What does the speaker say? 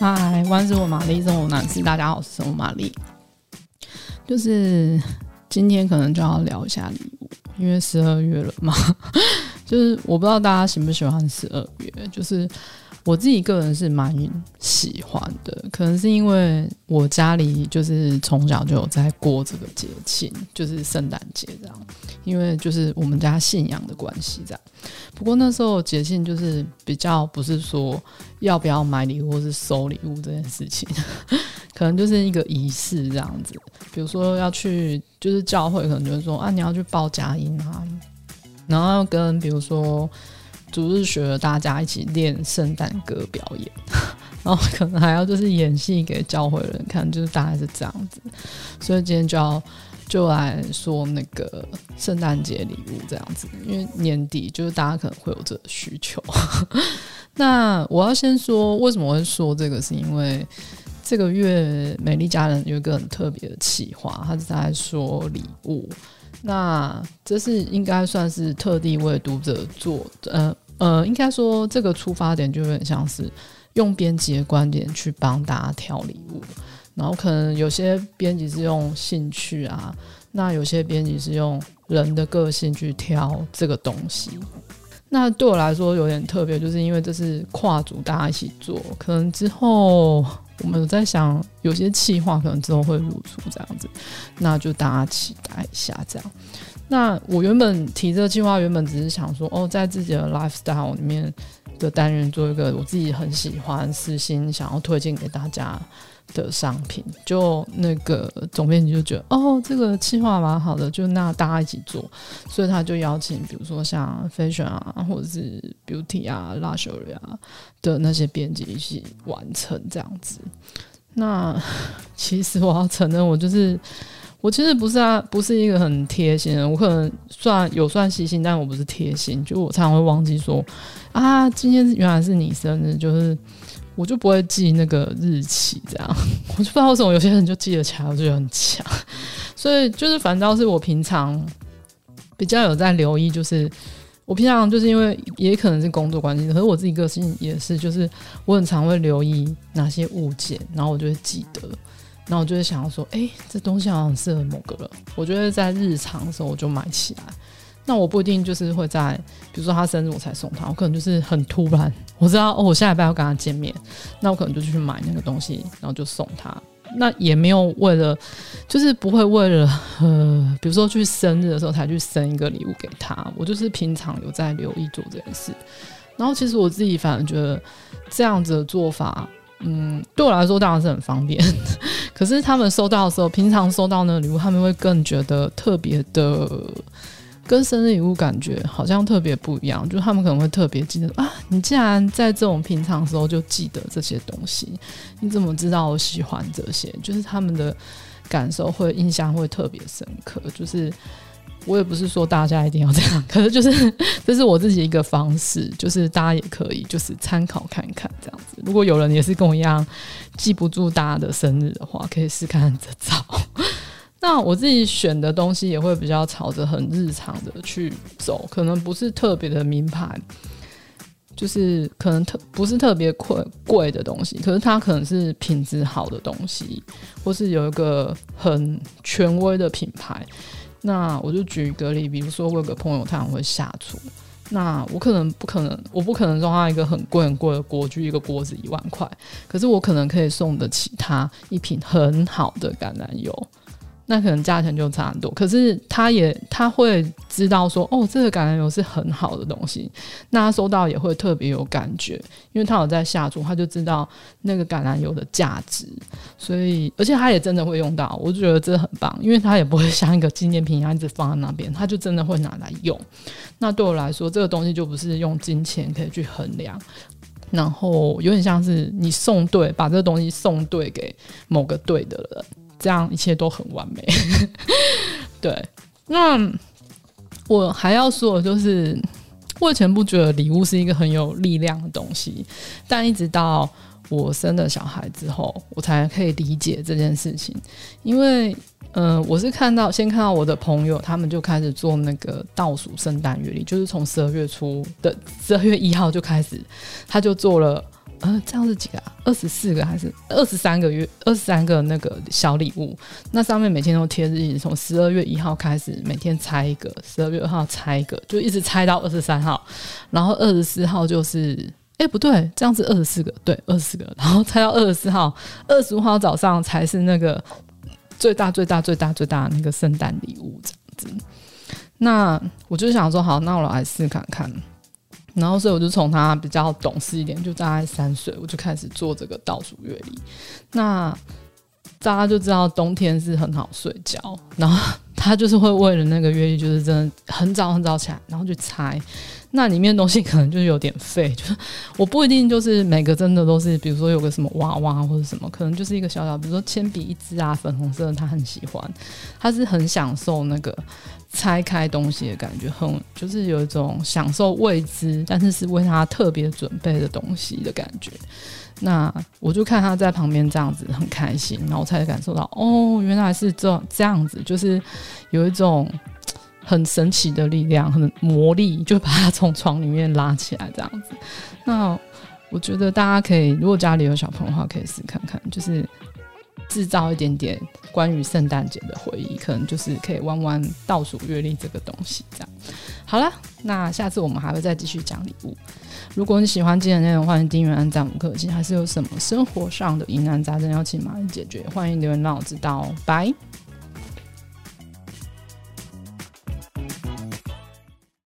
嗨，关注我玛丽，生活男士，大家好，我是生活玛丽。就是今天可能就要聊一下礼物，因为十二月了嘛。就是我不知道大家喜不喜欢十二月，就是。我自己个人是蛮喜欢的，可能是因为我家里就是从小就有在过这个节庆，就是圣诞节这样，因为就是我们家信仰的关系这样。不过那时候节庆就是比较不是说要不要买礼物或是收礼物这件事情，可能就是一个仪式这样子。比如说要去就是教会，可能就是说啊你要去报佳音啊，然后跟比如说。主日学大家一起练圣诞歌表演，然后可能还要就是演戏给教会人看，就是大概是这样子。所以今天就要就来说那个圣诞节礼物这样子，因为年底就是大家可能会有这个需求。那我要先说为什么会说这个，是因为这个月美丽家人有一个很特别的企划，他是在说礼物。那这是应该算是特地为读者做的，呃呃，应该说这个出发点就有点像是用编辑的观点去帮大家挑礼物，然后可能有些编辑是用兴趣啊，那有些编辑是用人的个性去挑这个东西。那对我来说有点特别，就是因为这是跨组大家一起做，可能之后。我们在想，有些企划可能之后会露出这样子，那就大家期待一下这样。那我原本提这个计划，原本只是想说，哦，在自己的 lifestyle 里面的单元做一个我自己很喜欢、私心想要推荐给大家的商品，就那个总编辑就觉得哦，这个计划蛮好的，就那大家一起做，所以他就邀请，比如说像 fashion 啊，或者是 beauty 啊、luxury 啊的那些编辑一起完成这样子。那其实我要承认，我就是我其实不是啊，不是一个很贴心的人，我可能算有算细心，但我不是贴心，就我常常会忘记说啊，今天原来是你生日，就是。我就不会记那个日期，这样 我就不知道为什么有些人就记得起来，我就觉得很强。所以就是反倒是我平常比较有在留意，就是我平常就是因为也可能是工作关系，可是我自己个性也是，就是我很常会留意哪些物件，然后我就会记得，然后我就会想要说，哎、这东西好像适合某个人，我觉得在日常的时候我就买起来。那我不一定就是会在，比如说他生日我才送他，我可能就是很突然，我知道哦，我下礼拜要跟他见面，那我可能就去买那个东西，然后就送他。那也没有为了，就是不会为了呃，比如说去生日的时候才去生一个礼物给他。我就是平常有在留意做这件事。然后其实我自己反而觉得这样子的做法，嗯，对我来说当然是很方便。可是他们收到的时候，平常收到的礼物，他们会更觉得特别的。跟生日礼物感觉好像特别不一样，就他们可能会特别记得啊，你既然在这种平常时候就记得这些东西，你怎么知道我喜欢这些？就是他们的感受会印象会特别深刻。就是我也不是说大家一定要这样，可是就是这是我自己一个方式，就是大家也可以就是参考看看这样子。如果有人也是跟我一样记不住大家的生日的话，可以试看这招。那我自己选的东西也会比较朝着很日常的去走，可能不是特别的名牌，就是可能特不是特别贵贵的东西，可是它可能是品质好的东西，或是有一个很权威的品牌。那我就举一个例，比如说我有个朋友他很会下厨，那我可能不可能，我不可能送他一个很贵很贵的锅具，一个锅子一万块，可是我可能可以送得起他一瓶很好的橄榄油。那可能价钱就差很多，可是他也他会知道说，哦，这个橄榄油是很好的东西，那他收到也会特别有感觉，因为他有在下注，他就知道那个橄榄油的价值，所以而且他也真的会用到，我就觉得这很棒，因为他也不会像一个纪念品一样一直放在那边，他就真的会拿来用。那对我来说，这个东西就不是用金钱可以去衡量，然后有点像是你送对，把这个东西送对给某个对的人。这样一切都很完美，对。那我还要说的就是，我以前不觉得礼物是一个很有力量的东西，但一直到我生了小孩之后，我才可以理解这件事情。因为，嗯、我是看到先看到我的朋友，他们就开始做那个倒数圣诞月历，就是从十二月初的十二月一号就开始，他就做了，呃，这样是几个啊？二十四个还是二十三个月，二十三个那个小礼物。那上面每天都贴日历，从十二月一号开始，每天拆一个，十二月二号拆一个，就一直拆到二十三号，然后二十四号就是，哎、不对，这样子二十四个，对，二十个，然后拆到二十四号，二十五号早上才是那个最大最大最大最大的那个圣诞礼物，这样子。那我就想说，好，那我来试看看。然后，所以我就从他比较懂事一点，就大概三岁，我就开始做这个倒数月历。那大家就知道冬天是很好睡觉，然后他就是会为了那个月历，就是真的很早很早起来，然后去拆。那里面的东西可能就是有点废，就是我不一定就是每个真的都是，比如说有个什么娃娃或者什么，可能就是一个小小，比如说铅笔一支啊，粉红色的，他很喜欢，他是很享受那个拆开东西的感觉，很就是有一种享受未知，但是是为他特别准备的东西的感觉。那我就看他在旁边这样子很开心，然后我才感受到哦，原来是这这样子，就是有一种。很神奇的力量，很魔力，就把他从床里面拉起来这样子。那我觉得大家可以，如果家里有小朋友的话，可以试看看，就是制造一点点关于圣诞节的回忆，可能就是可以玩玩倒数月历这个东西。这样好了，那下次我们还会再继续讲礼物。如果你喜欢今天的内容，欢迎订阅、按赞、五颗星。还是有什么生活上的疑难杂症要请玛丽解决，欢迎留言让我知道哦。拜。